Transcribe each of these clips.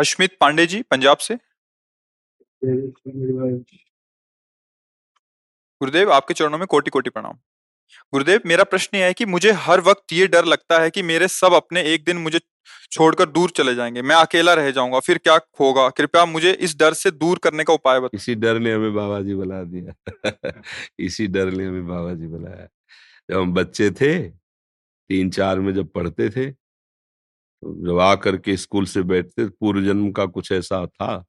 हशमित पांडे जी, पंजाब से। गुरुदेव, आपके चरणों में कोटि कोटि प्रणाम। गुरुदेव, मेरा प्रश्न यह है कि मुझे हर वक्त ये डर लगता है कि मेरे सब अपने एक दिन मुझे छोड़कर दूर चले जाएँगे। मैं अकेला रह जाऊँगा, फिर क्या होगा? कृपया मुझे इस डर से दूर करने का उपाय बताओ इसी डर ने हमें बाबा जी बुला दिया। इसी डर ने हमें बाबा जी बुलाया जब हम बच्चे थे तीन चार में जब पढ़ते थे जब आ करके स्कूल से बैठते, पूर्व जन्म का कुछ ऐसा था,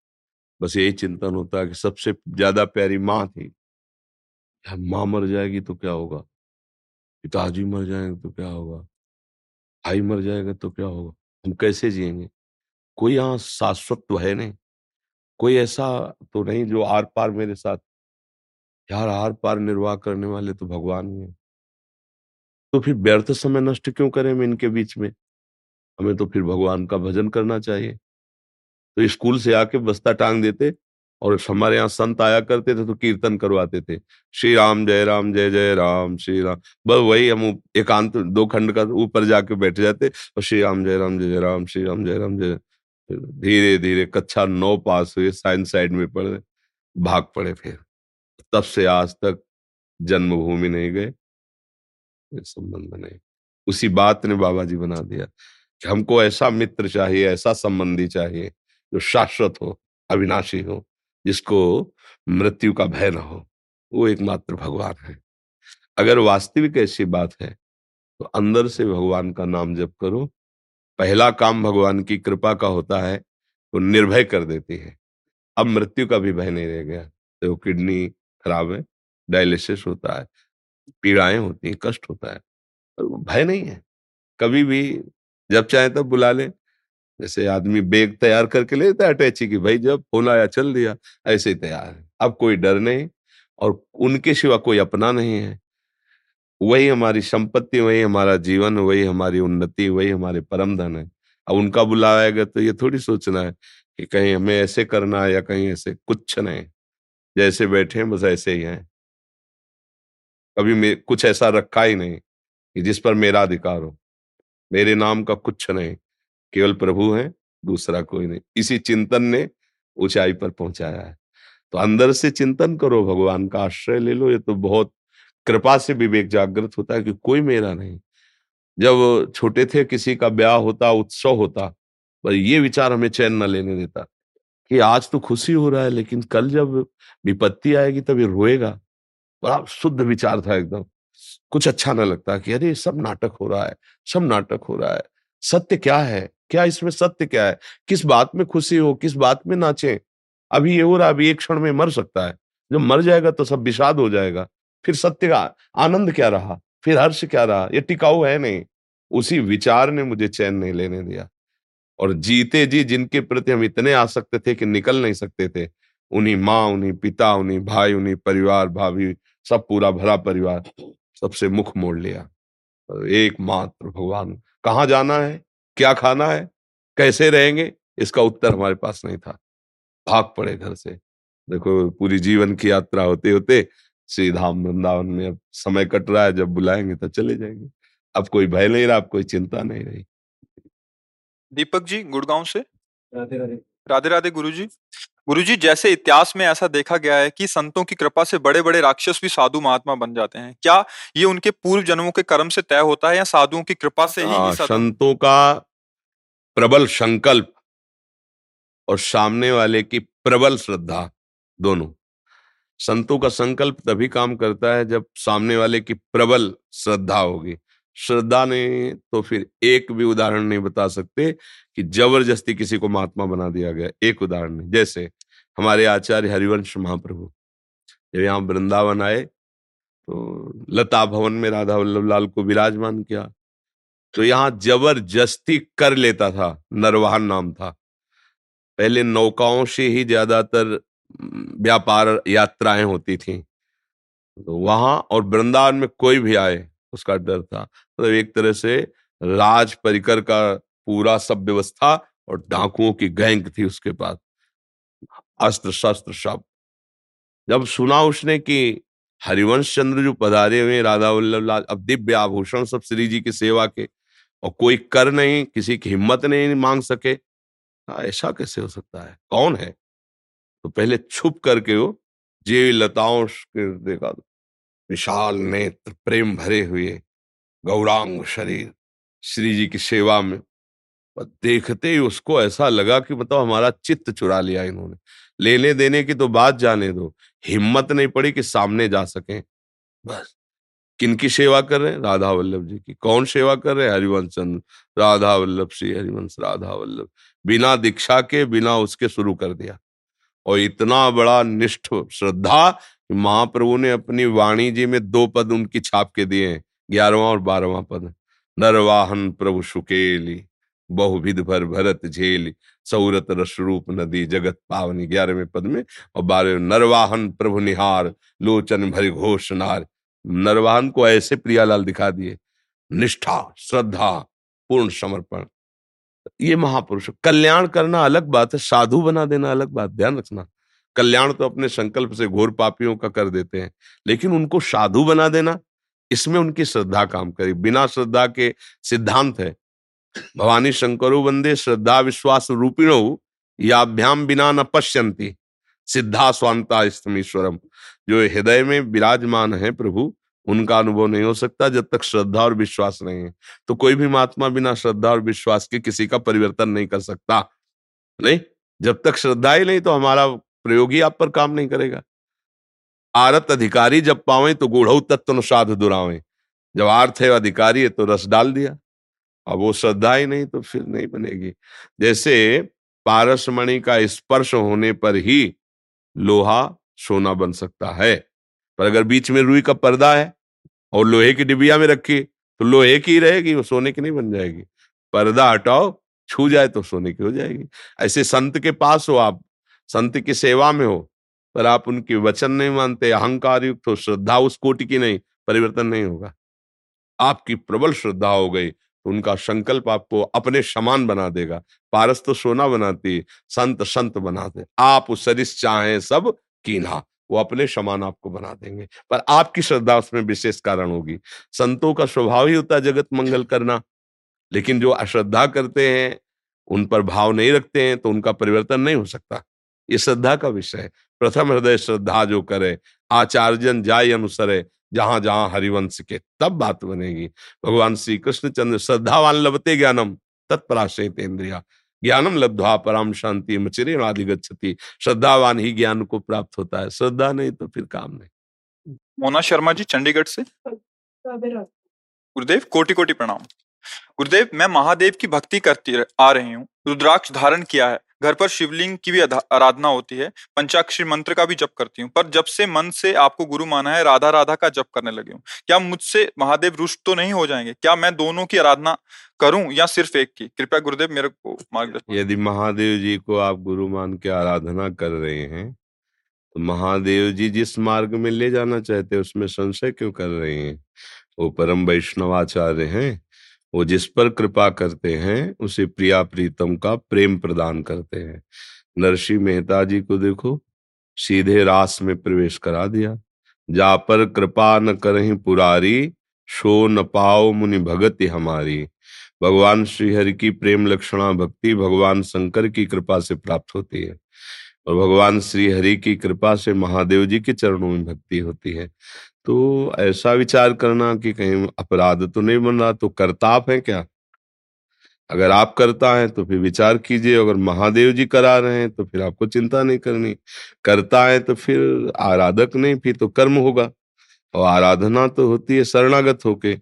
बस यही चिंतन होता कि सबसे ज़्यादा प्यारी माँ थी। माँ मर जाएगी तो क्या होगा? पिताजी मर जाएँगे तो क्या होगा? भाई मर जाएगा तो क्या होगा? हम कैसे जिएँगे? कोई यहाँ शाश्वत तो है नहीं। कोई ऐसा तो नहीं जो आर पार मेरे साथ। यार, आर पार निर्वाह करने वाले तो भगवान ही है। तो फिर व्यर्थ समय नष्ट क्यों करें हम इनके बीच में? हमें तो फिर भगवान का भजन करना चाहिए। तो स्कूल से आके बस्ता टांग देते और हमारे यहाँ संत आया करते थे तो कीर्तन करवाते थे। श्री राम, जय राम, जय जय राम, श्री राम। बस वही हम एकांत दो खंड का ऊपर जाके बैठ जाते और श्री राम, जय राम, जय जय राम, श्री राम, जय राम, जय धीरे धीरे कक्षा नौ पास हुए साइंस साइड में पढ़े, भाग पड़े फिर। तब से आज तक जन्मभूमि नहीं गए। संबंध नहीं। उसी बात ने बाबा जी बना दिया। कि हमको ऐसा मित्र चाहिए, ऐसा संबंधी चाहिए, जो शाश्वत हो, अविनाशी हो, जिसको मृत्यु का भय ना हो। वो एकमात्र भगवान है। अगर वास्तविक ऐसी बात है तो अंदर से भगवान का नाम जप करो। पहला काम भगवान की कृपा का होता है, वो तो निर्भय कर देती है। अब मृत्यु का भी भय नहीं रह गया। तो वो किडनी खराब है, डायलिसिस होता है, पीड़ाएँ होती हैं, कष्ट होता है, पर भय नहीं है। कभी भी जब चाहे तब बुला ले। जैसे आदमी बैग तैयार करके लेता है अटैची की, भाई जब फ़ोन आया चल दिया। ऐसे ही तैयार है। अब कोई डर नहीं और उनके सिवा कोई अपना नहीं है। वही हमारी संपत्ति, वही हमारा जीवन, वही हमारी उन्नति, वही हमारे परम धन है। अब उनका बुलाएगा तो ये थोड़ी सोचना है कि कहीं हमें ऐसे करना है या कहीं ऐसे कुछ नहीं। जैसे बैठे हैं, बस ऐसे ही हैं। कभी कुछ ऐसा रखा ही नहीं कि जिस पर मेरा अधिकार हो। मेरे नाम का कुछ नहीं, केवल प्रभु है, दूसरा कोई नहीं। इसी चिंतन ने ऊंचाई पर पहुँचाया है। तो अंदर से चिंतन करो, भगवान का आश्रय ले लो। ये तो बहुत कृपा से विवेक जागृत होता है कि कोई मेरा नहीं। जब छोटे थे, किसी का ब्याह होता, उत्सव होता, पर ये विचार हमें चैन न लेने देता कि आज तो खुशी हो रहा है, लेकिन कल जब विपत्ति आएगी, तब ये रोएगा। बड़ा शुद्ध विचार था एकदम। कुछ अच्छा ना लगता कि अरे, सब नाटक हो रहा है, सब नाटक हो रहा है। सत्य क्या है? क्या इसमें सत्य क्या है? किस बात में खुशी हो? किस बात में नाचे? अभी ये हो रहा अभी एक क्षण में मर सकता है। जब मर जाएगा तो सब विषाद हो जाएगा। फिर सत्य का आनंद क्या रहा? फिर हर्ष क्या रहा? ये टिकाऊ है नहीं। उसी विचार ने मुझे चैन नहीं लेने दिया। और जीते जी जिनके प्रति हम इतने आसक्त थे कि निकल नहीं सकते थे, उन्हीं माँ, उन्हीं पिता, उन्हीं भाई, उन्हीं परिवार, भाभी, सब पूरा भरा परिवार। सबसे मुख मोड़ लिया। एकमात्र भगवान कहाँ जाना है? क्या खाना है? कैसे रहेंगे? इसका उत्तर हमारे पास नहीं था। भाग पड़े घर से। देखो पूरी जीवन की यात्रा होते होते श्री धाम वृंदावन में अब समय कट रहा है जब बुलाएँगे तो चले जाएँगे। अब कोई भय नहीं रहा अब कोई चिंता नहीं रही। दीपक जी गुड़गांव से? राधे राधे राधे राधे गुरु जी गुरु जी जैसे इतिहास में ऐसा देखा गया है कि संतों की कृपा से बड़े बड़े राक्षस भी साधु महात्मा बन जाते हैं। क्या ये उनके पूर्व जन्मों के कर्म से तय होता है या साधुओं की कृपा से ही हाँ, संतों का प्रबल संकल्प और सामने वाले की प्रबल श्रद्धा दोनों। संतों का संकल्प तभी काम करता है जब सामने वाले की प्रबल श्रद्धा होगी। श्रद्धा ने तो फिर एक भी उदाहरण नहीं बता सकते कि ज़बरदस्ती किसी को महात्मा बना दिया गया, एक उदाहरण नहीं। जैसे हमारे आचार्य हरिवंश महाप्रभु, जब यहाँ वृंदावन आए तो लता भवन में राधा वल्लभ लाल को विराजमान किया। तो यहाँ ज़बरदस्ती कर लेता था, नरवाहन नाम था। पहले नौकाओं से ही ज़्यादातर व्यापार यात्राएँ होती थी। तो वहाँ और वृंदावन में कोई भी आए उसका डर था। मतलब एक तरह से राज परिकर का पूरा सब व्यवस्था और डाकुओं की गैंग थी उसके पास। अस्त्र शस्त्र सब जब सुना उसने कि हरिवंश चंद्र जो पधारे हुए राधा वल्लभ लाल अब दिव्य आभूषण सब श्री जी की सेवा के और कोई कर नहीं किसी की हिम्मत नहीं मांग सके। हाँ, ऐसा कैसे हो सकता है? कौन है? तो पहले छुप करके वो जे लताओं देखा विशाल नेत्र प्रेम भरे हुए गौरांग शरीर। श्री जी की सेवा में। देखते ही उसको ऐसा लगा कि मतलब हमारा चित्त चुरा लिया इन्होंने। लेने देने की तो बात जाने दो। हिम्मत नहीं पड़ी कि सामने जा सके। बस। किनकी सेवा कर रहे हैं? राधा वल्लभ जी की। कौन सेवा कर रहे हैं? हरिवंश चंद्र। राधा वल्लभ, श्री हरिवंश, राधा वल्लभ। बिना दीक्षा के, बिना उसके शुरू कर दिया। और इतना बड़ा निष्ठ श्रद्धा महाप्रभु ने अपनी वाणी जी में दो पद उनकी छाप के दिए हैं, ग्यारहवा और बारहवा पद। नरवाहन प्रभु सुकेली, बहुविध भर भरत झेली, सौरत रसरूप नदी जगत पावनी। ग्यारहवें पद में और बारह नरवाहन प्रभु निहार, लोचन भर घोष नार। नरवाहन को ऐसे प्रियालाल दिखा दिए, निष्ठा, श्रद्धा, पूर्ण समर्पण। ये महापुरुष, कल्याण करना अलग बात है, साधु बना देना अलग बात, ध्यान रखना। कल्याण तो अपने संकल्प से घोर पापियों का कर देते हैं, लेकिन उनको साधु बना देना, इसमें उनकी श्रद्धा काम करे। बिना श्रद्धा के सिद्धांत है, भवानी शंकरो वंदे श्रद्धा विश्वास रूपिणो याभ्याम बिना न पश्यंती सिद्धा स्वांता स्तमीश्वरम। जो हृदय में विराजमान है प्रभु, उनका अनुभव नहीं हो सकता जब तक श्रद्धा और विश्वास नहीं है। तो कोई भी महात्मा बिना श्रद्धा और विश्वास के किसी का परिवर्तन नहीं कर सकता। नहीं? जब तक श्रद्धा ही नहीं तो हमारा प्रयोग ही आप पर काम नहीं करेगा। आरत अधिकारी जब पावे तो गुढ़ तत्व साध दुरावे। जब आर्थ है, अधिकारी है तो रस डाल दिया। अब वो श्रद्धा ही नहीं तो फिर नहीं बनेगी। जैसे पारसमणि का स्पर्श होने पर ही लोहा सोना बन सकता है। पर अगर बीच में रुई का पर्दा है और लोहे की डिबिया में रखी तो लोहे की रहेगी, वो सोने की नहीं बन जाएगी। पर्दा हटाओ, छू जाए तो सोने की हो जाएगी। ऐसे संत के पास हो आप संत की सेवा में हो, पर आप उनके वचन नहीं मानते, अहंकार युक्त हो, श्रद्धा उस कोटि की नहीं, परिवर्तन नहीं होगा। आपकी प्रबल श्रद्धा हो गई तो उनका संकल्प आपको अपने समान बना देगा। पारस तो सोना बनाती, संत संत बनाते आप सरिस चाहे, सब कीना वो अपने समान आपको बना देंगे। पर आपकी श्रद्धा उसमें विशेष कारण होगी। संतों का स्वभाव ही होता है जगत मंगल करना, लेकिन जो अश्रद्धा करते हैं, उन पर भाव नहीं रखते हैं तो उनका परिवर्तन नहीं हो सकता। ये श्रद्धा का विषय है। प्रथम हृदय श्रद्धा जो करे, आचार्यन जाय अनुसरे, जहाँ जहाँ हरिवंश के, तब बात बनेगी। भगवान श्री कृष्ण चंद्र, श्रद्धावान लभते ज्ञानम, तत्पराशयत इंद्रिया। ज्ञानम लब्धवा पराम शांति मचिरे गच्छति। श्रद्धावान ही ज्ञान को प्राप्त होता है। श्रद्धा नहीं तो फिर काम नहीं। मोना शर्मा जी, चंडीगढ़ से? गुरुदेव, कोटि कोटि प्रणाम। गुरुदेव, मैं महादेव की भक्ति करती आ रही हूँ। रुद्राक्ष धारण किया है। घर पर शिवलिंग की भी आराधना होती है। पंचाक्षरी मंत्र का भी जप करती हूँ। पर जब से मन से आपको गुरु माना है राधा राधा का जप करने लगी हूँ। क्या मुझसे महादेव रुष्ट तो नहीं हो जाएँगे? क्या मैं दोनों की आराधना करूँ या सिर्फ़ एक की? कृपया गुरुदेव मेरे को मार्गदर्शन यदि महादेव जी को आप गुरु मान के आराधना कर रहे हैं तो महादेव जी जिस मार्ग में ले जाना चाहते हैं उसमें संशय क्यों कर रहे हैं? वो परम वैष्णवाचार्य हैं। वो जिस पर कृपा करते हैं, उसे प्रिया प्रीतम का प्रेम प्रदान करते हैं। नरसिंह मेहता जी को देखो, सीधे रास में प्रवेश करा दिया। जा पर कृपा न करही पुरारी, शो न पाओ मुनि भगति हमारी। भगवान श्रीहरि की प्रेम लक्षणा भक्ति भगवान शंकर की कृपा से प्राप्त होती है और भगवान श्री हरि की कृपा से महादेव जी के चरणों में भक्ति होती है। तो ऐसा विचार करना कि कहीं अपराध तो नहीं बन रहा तो करताप है क्या? अगर आप करता है तो फिर विचार कीजिए, अगर महादेव जी करा रहे हैं तो फिर आपको चिंता नहीं करनी। करता है तो फिर आराधक नहीं, फिर तो कर्म होगा। और आराधना तो होती है शरणागत होके।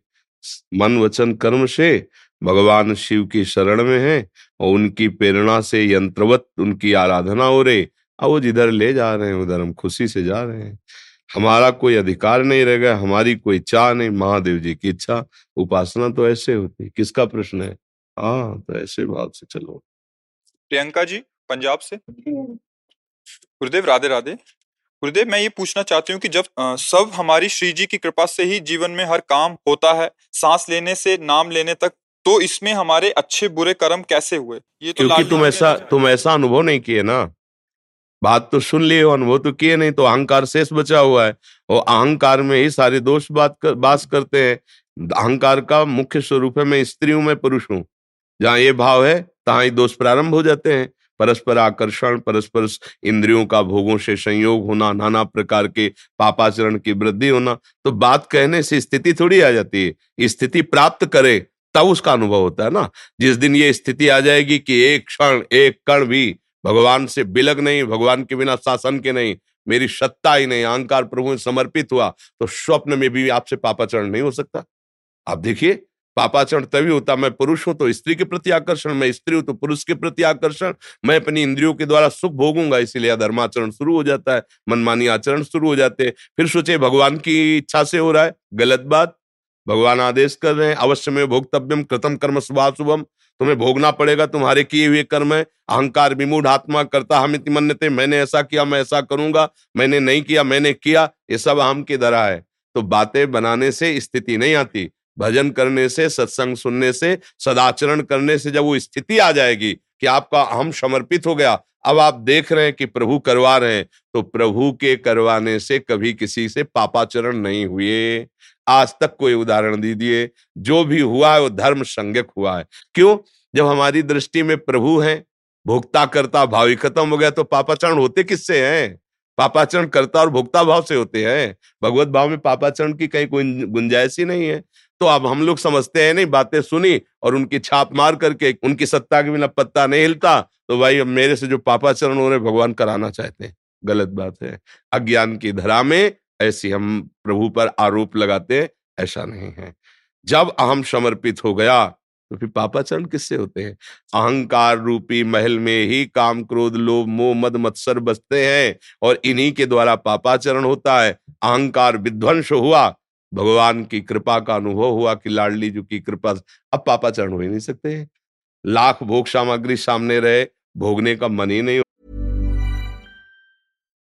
मन वचन कर्म से भगवान शिव की शरण में है और उनकी प्रेरणा से यंत्रवत उनकी आराधना हो रही। और वो जिधर ले जा रहे हैं, उधर हम खुशी से जा रहे हैं। हमारा कोई अधिकार नहीं रह गया हमारी कोई चाह नहीं महादेव जी की इच्छा उपासना तो ऐसे होती है। किसका प्रश्न है? हाँ तो ऐसे भाव से चलो। प्रियंका जी पंजाब से? गुरुदेव राधे राधे। गुरुदेव मैं ये पूछना चाहती हूँ कि जब आ, सब हमारी श्री जी की कृपा से ही जीवन में हर काम होता है सांस लेने से नाम लेने तक तो इसमें हमारे अच्छे बुरे कर्म कैसे हुए? ये तो क्योंकि तुम ऐसा तुम ऐसा अनुभव नहीं किए ना। बात तो सुन लिए अनुभव तो किए नहीं तो अहंकार शेष बचा हुआ है। और अहंकार में ही सारे दोष बात कर, बास करते हैं। अहंकार का मुख्य स्वरूप है मैं स्त्री हूँ मैं पुरुष हूँ। जहाँ ये भाव है तहां ही दोष प्रारंभ हो जाते हैं। परस्पर आकर्षण परस्पर इंद्रियों का भोगों से संयोग होना नाना प्रकार के पापाचरण की वृद्धि होना तो बात कहने से स्थिति थोड़ी आ जाती है। स्थिति प्राप्त करे तब उसका अनुभव होता है ना। जिस दिन ये स्थिति आ जाएगी कि एक क्षण एक कण भी भगवान से बिलग नहीं, भगवान के बिना शासन के नहीं, मेरी सत्ता ही नहीं, अहंकार प्रभु में समर्पित हुआ तो स्वप्न में भी आपसे पापाचरण नहीं हो सकता। आप देखिए, पापाचरण तभी होता, मैं पुरुष हूँ तो स्त्री के प्रति आकर्षण, मैं स्त्री हूँ तो पुरुष के प्रति आकर्षण, मैं अपनी इंद्रियों के द्वारा सुख भोगूँगा, इसीलिए धर्माचरण शुरू हो जाता है, मनमानी आचरण शुरू हो जाते हैं। फिर सोचे भगवान की इच्छा से हो रहा है, गलत बात, भगवान आदेश कर रहे हैं, अवश्य में भोक्तव्यम, कृतम कर्म शुभम तुम्हें भोगना पड़ेगा, तुम्हारे किए हुए कर्म है। अहंकार विमूढ़ आत्मा करता हम मन्यते मैंने ऐसा किया, मैं ऐसा करूँगा, मैंने नहीं किया, मैंने किया, ये सब हम की तरह है। तो बातें बनाने से स्थिति नहीं आती, भजन करने से, सत्संग सुनने से, सदाचरण करने से जब वो स्थिति आ जाएगी कि आपका हम समर्पित हो गया, अब आप देख रहे हैं कि प्रभु करवा रहे हैं तो प्रभु के करवाने से कभी किसी से पापाचरण नहीं हुए। आज तक कोई उदाहरण दीजिए, जो भी हुआ है वो धर्म संज्ञक हुआ है। क्यों? जब हमारी दृष्टि में प्रभु है भोक्ता करता भावी खत्म हो गया तो पापाचरण होते किससे हैं? पापाचरण करता और भोक्ता भाव से होते हैं। भगवत भाव में पापाचरण की कहीं कोई गुंजाइश ही नहीं है। तो अब हम लोग समझते हैं, नहीं, बातें सुनी और उनकी छाप मार करके, उनकी सत्ता के बिना पत्ता नहीं हिलता तो भाई अब मेरे से जो पापाचरण हो रहे भगवान कराना चाहते हैं। गलत बात है। अज्ञान की धरा में ऐसी हम प्रभु पर आरोप लगाते ऐसा नहीं है। जब अहम समर्पित हो गया तो फिर पापाचरण किससे होते हैं? अहंकार रूपी महल में ही काम, क्रोध, लोभ, मोह, मद, मत्सर बसते हैं और इन्हीं के द्वारा पापाचरण होता है। अहंकार विध्वंस हुआ, भगवान की कृपा का अनुभव हुआ कि लाडली जी की कृपा अब पापाचरण हो ही नहीं सकते। लाख भोग सामग्री सामने रहे, भोगने का मन ही नहीं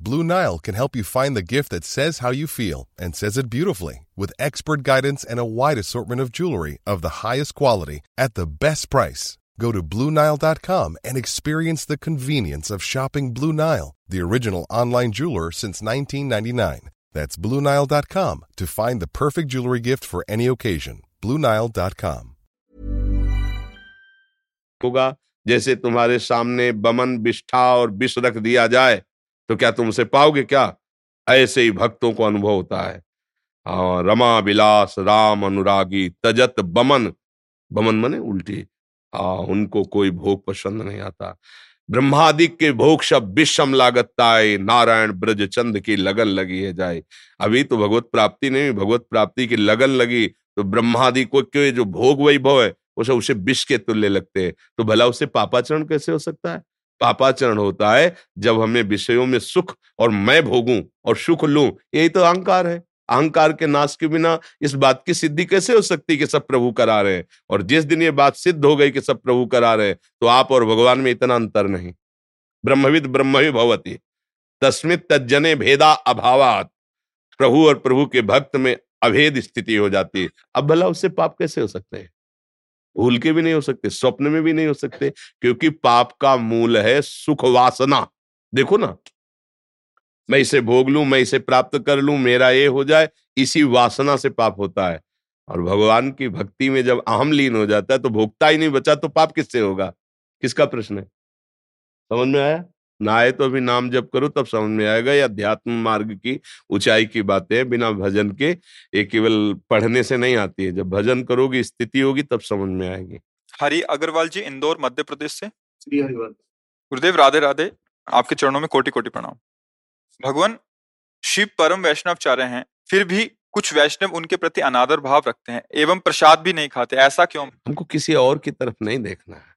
Blue Nile can help you find the gift that says how you feel and says it beautifully with expert guidance and a wide assortment of jewelry of the highest quality at the best price. Go to BlueNile.com and experience the convenience of shopping Blue Nile, the original online jeweler since 1999. That's BlueNile.com to find the perfect jewelry gift for any occasion. BlueNile.com. होगा जैसे तुम्हारे सामने बमन बिष्ठा और विष रख दिया जाए तो क्या तुम उसे पाओगे क्या? ऐसे ही भक्तों को अनुभव होता है। हाँ रमा विलास, राम अनुरागी, तजत बमन। बमन मने उल्टी। हाँ उनको कोई भोग पसंद नहीं आता। ब्रह्मादिक के भोग शब विषम लागताए नारायण ब्रज चंद की लगन लगी है जाए। अभी तो भगवत प्राप्ति नहीं, भगवत प्राप्ति की लगन लगी। तो ब्रह्मादि को के जो भोग वैभव है उसे उसे विष के तुल्य लगते हैं। तो भला उसे पापाचरण कैसे हो सकता है? पापाचरण होता है, जब हमें विषयों में सुख और मैं भोगूं और सुख लूँ। यही तो अहंकार है। अहंकार के नाश के बिना इस बात की सिद्धि कैसे हो सकती कि सब प्रभु करा रहे हैं? और जिस दिन ये बात सिद्ध हो गई कि सब प्रभु करा रहे हैं तो आप और भगवान में इतना अंतर नहीं। ब्रह्मविद ब्रह्म भवती। तस्मित तजने भेदा अभावात। प्रभु और प्रभु के भक्त में अभेद स्थिति हो जाती है। अब भला उससे पाप कैसे हो सकते हैं? भूल के भी नहीं हो सकते, स्वप्न में भी नहीं हो सकते, क्योंकि पाप का मूल है सुख वासना देखो ना, मैं इसे भोग लू, मैं इसे प्राप्त कर लू, मेरा ये हो जाए, इसी वासना से पाप होता है। और भगवान की भक्ति में जब अहम लीन हो जाता है तो भोगता ही नहीं बचा तो पाप किससे होगा? किसका प्रश्न है? समझ में आया? ना आए तो अभी नाम जप करो तब समझ में आएगा या अध्यात्म मार्ग की ऊंचाई की बातें बिना भजन के ये केवल पढ़ने से नहीं आती है। जब भजन करोगी स्थिति होगी तब समझ में आएगी। हरि अग्रवाल जी इंदौर मध्य प्रदेश से? गुरुदेव राधे राधे आपके चरणों में कोटि कोटि प्रणाम। भगवान शिव परम वैष्णवचार्य हैं फिर भी कुछ वैष्णव उनके प्रति अनादर भाव रखते हैं एवं प्रसाद भी नहीं खाते ऐसा क्यों? हमको किसी और की तरफ़ नहीं देखना है।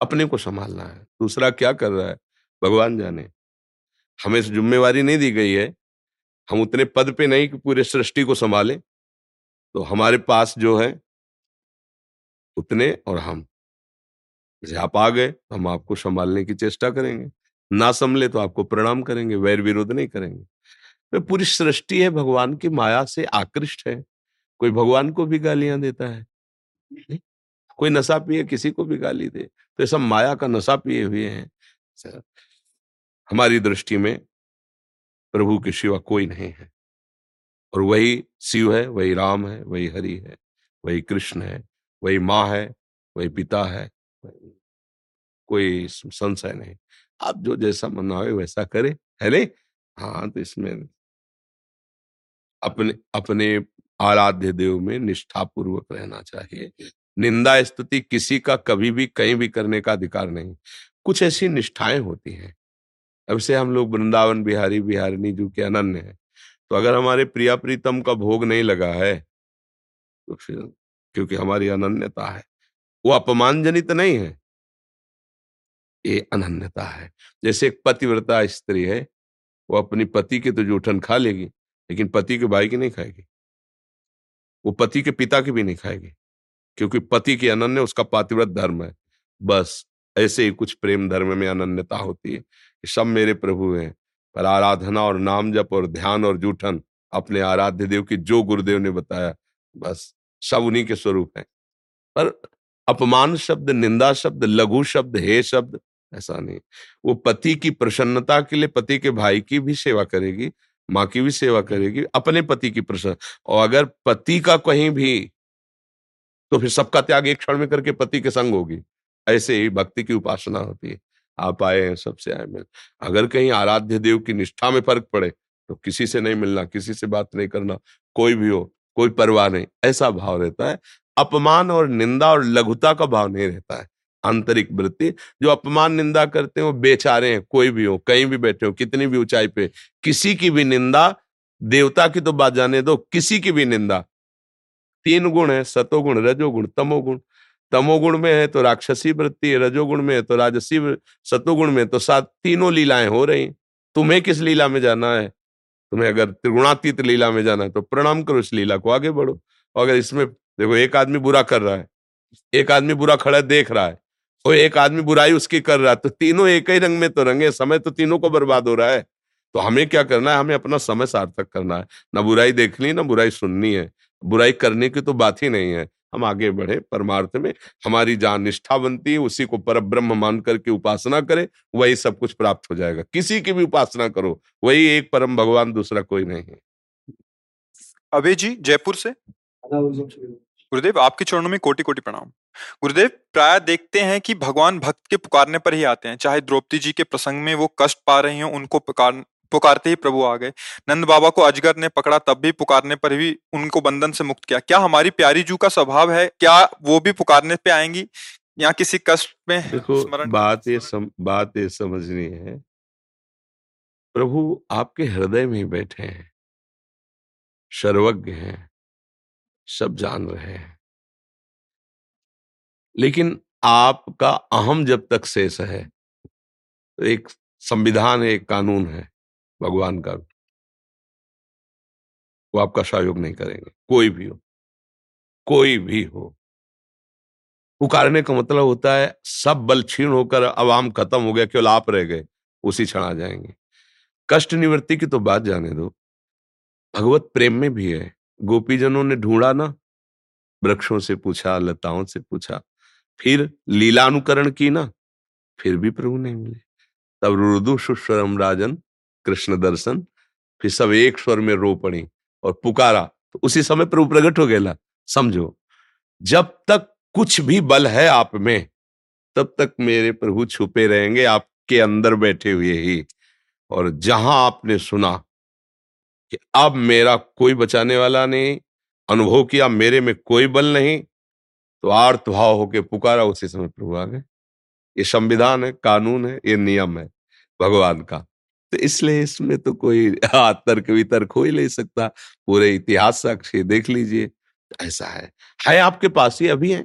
अपने को संभालना है। दूसरा क्या कर रहा है? भगवान जाने। हमें जिम्मेवारी नहीं दी गई है, हम उतने पद पे नहीं कि पूरे सृष्टि को संभालें। तो हमारे पास जो है, उतने और हम। जैसे आप आ गए तो हम आपको संभालने की चेष्टा करेंगे। ना संभले तो आपको प्रणाम करेंगे, वैर विरोध नहीं करेंगे। तो पूरी सृष्टि है भगवान की माया से आकृष्ट है। कोई भगवान को भी गालियाँ देता है? कोई नशा पिए, किसी को भी गाली दे। तो सब माया का नशा पिए हुए हैं। हमारी दृष्टि में प्रभु के सिवा कोई नहीं है। और वही शिव है, वही राम है, वही हरि है, वही कृष्ण है, वही माँ है, वही पिता है कोई संशय नहीं। आप जो जैसा मनावे वैसा करे, है नहीं? हाँ तो इसमें अपने अपने आराध्य देव में निष्ठापूर्वक रहना चाहिए। निंदा स्तुति किसी का कभी भी कहीं भी करने का अधिकार नहीं। कुछ ऐसी निष्ठाएँ होती हैं। अब से हम लोग वृंदावन बिहारी बिहारिनी जो के अनन्य है तो अगर हमारे प्रिया प्रीतम का भोग नहीं लगा है तो फिर क्योंकि हमारी अनन्यता है, वो अपमान जनित नहीं है। ये अनन्यता है। जैसे एक पतिव्रता स्त्री है, वो अपनी पति के तो जूठन खा लेगी, लेकिन पति के भाई की नहीं खाएगी। वो पति के पिता की भी नहीं खाएगी। क्योंकि पति की अनन्य, उसका पातिव्रत धर्म है। बस, ऐसे ही कुछ प्रेम धर्म में अनन्यता होती है सब मेरे प्रभु हैं। पर आराधना और नाम जप और ध्यान और जूठन, अपने आराध्य देव की जो गुरुदेव ने बताया, बस, सब उन्हीं के स्वरूप है। पर अपमान शब्द, निंदा शब्द, लघु शब्द, हे शब्द, ऐसा नहीं। वो पति की प्रसन्नता के लिए पति के भाई की भी सेवा करेगी, माँ की भी सेवा करेगी, अपने पति की प्रसन्न। और अगर पति का कहीं भी तो फिर सबका त्याग एक क्षण में करके पति के संग होगी। ऐसे ही भक्ति की उपासना होती है। आप आए हैं, सबसे आए मिल अगर कहीं आराध्य देव की निष्ठा में फ़र्क पड़े तो किसी से नहीं मिलना, किसी से बात नहीं करना, कोई भी हो, कोई परवाह नहीं, ऐसा भाव रहता है। अपमान और निंदा और लघुता का भाव नहीं रहता है। आंतरिक वृत्ति, जो अपमान, निंदा करते हैं बेचारे हैं, कोई भी हो, कहीं भी बैठे हो, कितनी भी ऊंचाई पे, किसी की भी निंदा, देवता की तो बात जाने दो, किसी की भी निंदा तीन गुण है, सतोगुण, रजोगुण, तमोगुण। तमोगुण में है तो राक्षसी वृत्ति रजोगुण में है तो राजसी सतोगुण में तो सात, तीनों लीलाएँ हो रही तुम्हें किस लीला में जाना है? तुम्हें अगर त्रिगुणातीत लीला में जाना है तो प्रणाम करो इस लीला को, आगे बढ़ो। और अगर इसमें, देखो, एक आदमी बुरा कर रहा है, एक आदमी बुरा खड़ा देख रहा है, और एक आदमी बुराई उसकी कर रहा है तो तीनों एक ही रंग में तो रंगे, समय तो तीनों को बर्बाद हो रहा है। तो हमें क्या करना है? हमें अपना समय सार्थक करना है। ना बुराई देखनी, ना बुराई सुननी है। बुराई करने की तो बात ही नहीं है। हम आगे बढ़े परमार्थ में। हमारी जहाँ निष्ठा बनती है, उसी को पर ब्रह्म मान करके उपासना करे, वही सब कुछ प्राप्त हो जाएगा। किसी की भी उपासना करो, वही एक परम भगवान, दूसरा कोई नहीं है। अभय जी, जयपुर से? गुरुदेव, आपके चरणों में कोटि कोटि प्रणाम। गुरुदेव, प्राय देखते हैं कि भगवान भक्त के पुकारने पर ही आते हैं। चाहे द्रौपदी जी के प्रसंग में वो कष्ट पा रही हो, उनको पुकार पुकारते ही प्रभु आ गए। नंद बाबा को अजगर ने पकड़ा तब भी पुकारने पर भी उनको बंधन से मुक्त किया। क्या हमारी प्यारी जू का स्वभाव है? क्या वो भी पुकारने पे आएँगी? या किसी कष्ट में देखो स्मरण बात ये सम, बात ये समझनी है। प्रभु आपके हृदय में ही बैठे हैं। सर्वज्ञ हैं। सब जान रहे हैं। लेकिन आपका अहम जब तक शेष है तो एक संविधान है एक कानून है। भगवान का वो आपका सहयोग नहीं करेंगे। कोई भी हो, कोई भी हो। पुकारने का मतलब होता है, सब बल छीण होकर अवाम खत्म हो गया, केवल आप रह गए, उसी क्षण आ जाएँगे। कष्ट निवृत्ति की तो बात जाने दो। भगवत प्रेम में भी है। गोपीजनों ने ढूंढा ना, वृक्षों से पूछा, लताओं से पूछा, फिर लीलानुकरण की ना, फिर भी प्रभु नहीं मिले। तब रुदु सुस्वरम राजन कृष्ण दर्शन, फिर सब एक स्वर में रो पड़ी और पुकारा तो उसी समय प्रभु प्रकट हो गया। समझो, जब तक कुछ भी बल है आप में, तब तक मेरे प्रभु छुपे रहेंगे, आपके अंदर बैठे हुए ही। और जहाँ आपने सुना कि अब मेरा कोई बचाने वाला नहीं, अनुभव किया, मेरे में कोई बल नहीं तो आर्त भाव होके पुकारा, उसी समय प्रभु आ गए। ये संविधान है, कानून है, ये नियम है, भगवान का। तो इसलिए इसमें तो कोई तर्क वितर्क हो ही नहीं सकता। पूरे इतिहास साक्षी देख लीजिए। ऐसा है। है आपके पास ही अभी है?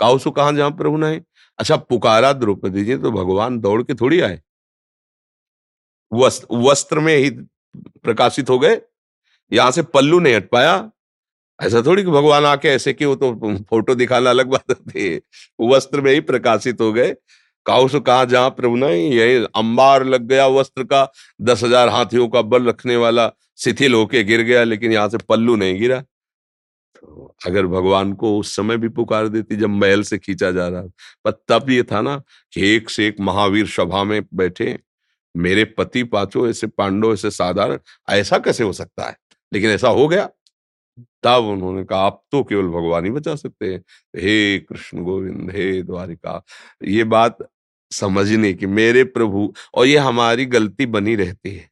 काउसु कहा जहाँ प्रभु ने अच्छा पुकारा द्रौपदी जी तो भगवान दौड़ के थोड़ी आए। वस्त्र वस्त्र में ही प्रकाशित हो गए। यहाँ से पल्लू नहीं हट पाया। ऐसा थोड़ी कि भगवान आके ऐसे कि वो तो फ़ोटो दिखाना अलग बात होती है। वस्त्र में ही प्रकाशित हो गए। काउस कहा जहाँ प्रभु ने यही अंबार लग गया वस्त्र का, दस हज़ार हाथियों का बल रखने वाला शिथिल होके गिर गया, लेकिन यहाँ से पल्लू नहीं गिरा। तो अगर भगवान को उस समय भी पुकार देती जब महल से खींचा जा रहा पर तब ये था ना कि एक से एक महावीर सभा में बैठे, मेरे पति पाचो, ऐसे पांडव, ऐसे साधारण, ऐसा कैसे हो सकता है? लेकिन ऐसा हो गया। तब उन्होंने कहा, आप तो केवल भगवान ही बचा सकते हैं। हे कृष्ण गोविंद, हे द्वारिका। ये बात समझने की, मेरे प्रभु, और ये हमारी गलती बनी रहती है।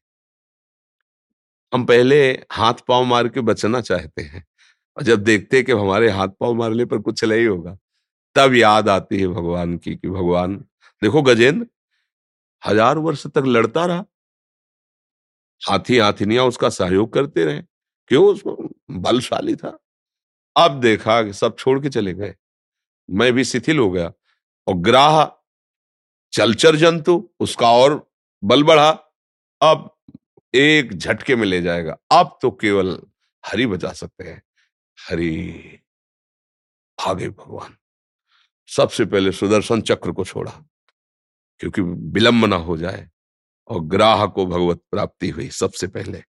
हम पहले हाथ पाँव मार के बचना चाहते हैं, और जब देखते हैं कि हमारे हाथ पाँव मारने पर कुछ नहीं होगा, तब याद आती है भगवान की कि भगवान, देखो गजेंद्र, हज़ार वर्ष तक लड़ता रहा। हाथी हाथिनियाँ उसका सहयोग करते रहे। क्यों उसको बलशाली था। अब देखा कि सब छोड़ के चले गए। मैं भी शिथिल हो गया और ग्राह, चलचर जंतु, उसका और बल बढ़ा। अब एक झटके में ले जाएगा। अब तो केवल हरि बचा सकते हैं। हरि भागे भगवान। सबसे पहले सुदर्शन चक्र को छोड़ा, क्योंकि विलंब ना हो जाए और ग्राह को भगवत प्राप्ति हुई सबसे पहले।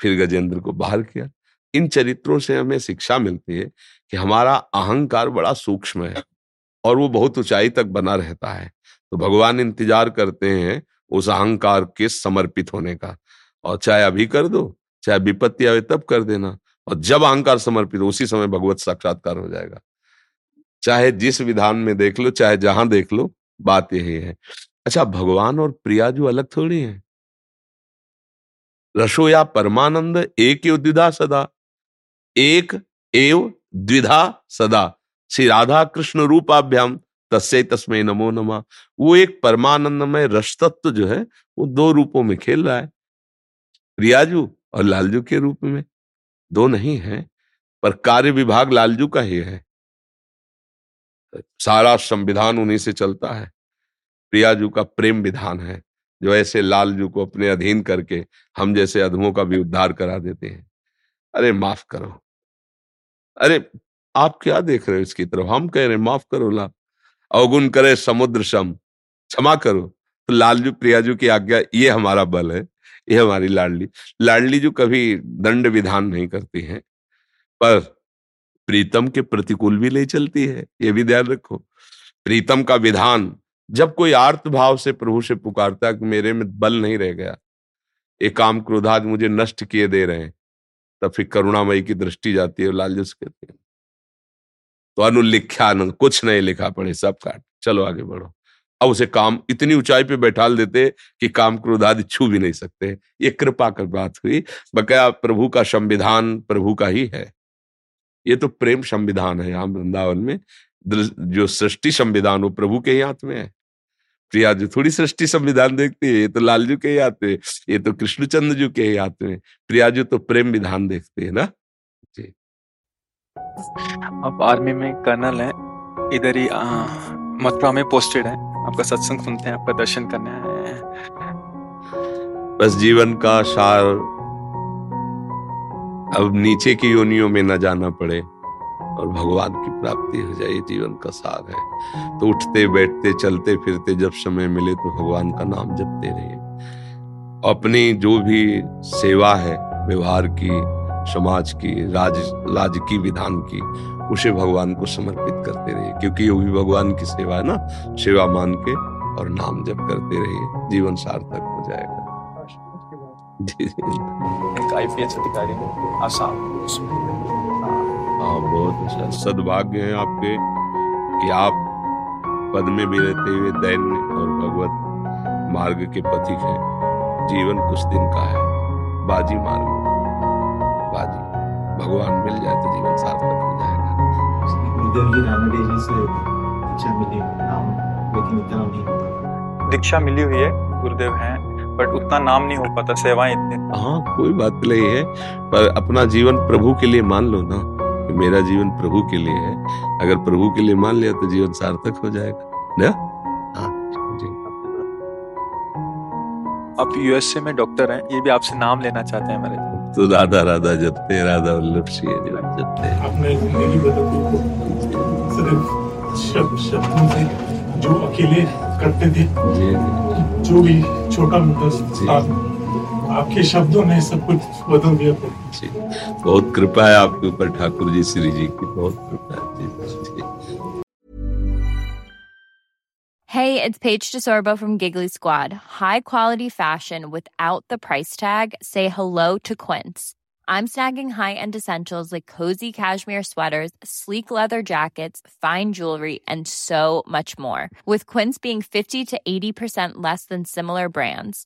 फिर गजेंद्र को बाहर किया। इन चरित्रों से हमें शिक्षा मिलती है कि हमारा अहंकार बड़ा सूक्ष्म है और वो बहुत ऊंचाई तक बना रहता है। तो भगवान इंतज़ार करते हैं उस अहंकार के समर्पित होने का। और चाहे अभी कर दो, चाहे विपत्ति आवे तब कर देना। और जब अहंकार समर्पित उसी समय भगवत साक्षात्कार हो जाएगा। चाहे जिस विधान में देख लो, चाहे जहाँ देख लो, बात यही है। अच्छा भगवान और प्रिया जो अलग थोड़ी है? रसो या परमानंद एक द्विधा सदा। एक एव द्विधा सदा। श्री राधा कृष्ण रूपाभ्याम तस्य तस्में नमो नमा। वो एक परमानंदमय रस तत्व जो है, वो दो रूपों में खेल रहा है। रियाजू और लालजू के रूप में। दो नहीं है, पर कार्य विभाग लालजू का ही है। सारा संविधान उन्हीं से चलता है। प्रियाजू का प्रेम विधान है, जो ऐसे लालजू को अपने अधीन करके हम जैसे अधमों का भी उद्धार करा देते हैं। अरे माफ़ करो। अरे, आप क्या देख रहे हो इसकी तरफ़? हम कह रहे माफ़ करो ला। अवगुण करे समुद्र सम क्षमा करो। तो लालजू, प्रियाजू की आज्ञा, ये हमारा बल है, ये हमारी लाडली। लाडली जो कभी दंड विधान नहीं करती है, पर प्रीतम के प्रतिकूल भी नहीं चलती है, ये भी ध्यान रखो। प्रीतम का विधान, जब कोई आर्त भाव से प्रभु से पुकारता है कि मेरे में बल नहीं रह गया, ये काम क्रोधाद मुझे नष्ट किए दे रहे हैं। तब फिर करुणामयी की दृष्टि जाती है लाल जस कहते हैं। तो अनुलिख्यानंद कुछ नहीं लिखा पड़े सब काट। चलो आगे बढ़ो। अब उसे काम, इतनी ऊंचाई पे बैठा देते कि काम क्रोध आदि छू भी नहीं सकते। ये कृपा कर बात हुई। बकाया, प्रभु का संविधान प्रभु का ही है। ये तो प्रेम संविधान है यहाँ वृंदावन में। जो सृष्टि संविधान वो प्रभु के ही हाथ में है। प्रिया जी थोड़ी सृष्टि संविधान देखती है ये तो लालजू के ही हाथ में ये तो कृष्णचंद्र जी के ही हाथ में प्रिया जी तो प्रेम विधान देखते हैं ना? जी। आप आर्मी में कर्नल हैं इधर ही मथुरा में पोस्टेड हैं आपका सत्संग सुनते हैं आपका दर्शन करने आए हैं। बस जीवन का सार अब नीचे की योनियों में न जाना पड़े। और भगवान की प्राप्ति हो जाए जीवन का सार है। तो उठते बैठते चलते फिरते जब समय मिले तो भगवान का नाम जपते रहिए। अपनी जो भी सेवा है व्यवहार की समाज की राज राजकीय विधान की उसे भगवान को समर्पित करते रहिए। क्योंकि ये भी भगवान की सेवा है ना सेवा मान के और नाम जप करते रहिए। जीवन सार्थक हो जाएगा। जी एक आईपीएस अधिकारी आसाम हाँ बहुत अच्छा। सदभाग्य है आपके कि आप पद में भी रहते हुए दैन्य और भगवत मार्ग के पथिक हैं। जीवन कुछ दिन का है। बाजी मार्ग। बाजी। भगवान मिल जाए तो जीवन सार्थक हो जाएगा। दीक्षा मिली हुई है गुरुदेव हैं बट उतना नाम नहीं हो पाता सेवाएँ इतनी। हाँ कोई बात नहीं है पर अपना जीवन प्रभु के लिए मान लो ना। कि मेरा जीवन प्रभु के लिए है। अगर प्रभु के लिए मान लिया तो जीवन सार्थक हो जाएगा। ना? हाँ आप यूएसए में डॉक्टर हैं ये भी आपसे नाम लेना चाहते हैं हमारे तो राधा राधा जपते राधा वल्लभ सिंह जपते अपने ज़िंदगी बदलती सिर्फ़ शब्द शब्दों से जो अकेले करते थे जो भी छोटा मोटा आपके शब्दों ने सब कुछ बदल दिया जी बहुत कृपा है आपके ऊपर ठाकुर जी श्री जी की बहुत कृपा है जी जी Hey, it's Paige DeSorbo from Giggly Squad. High quality fashion without the price tag. Say hello to Quince. I'm snagging high-end essentials like cozy cashmere sweaters, sleek leather jackets, fine jewelry, and so much more. With Quince being 50 to 80% less than similar brands.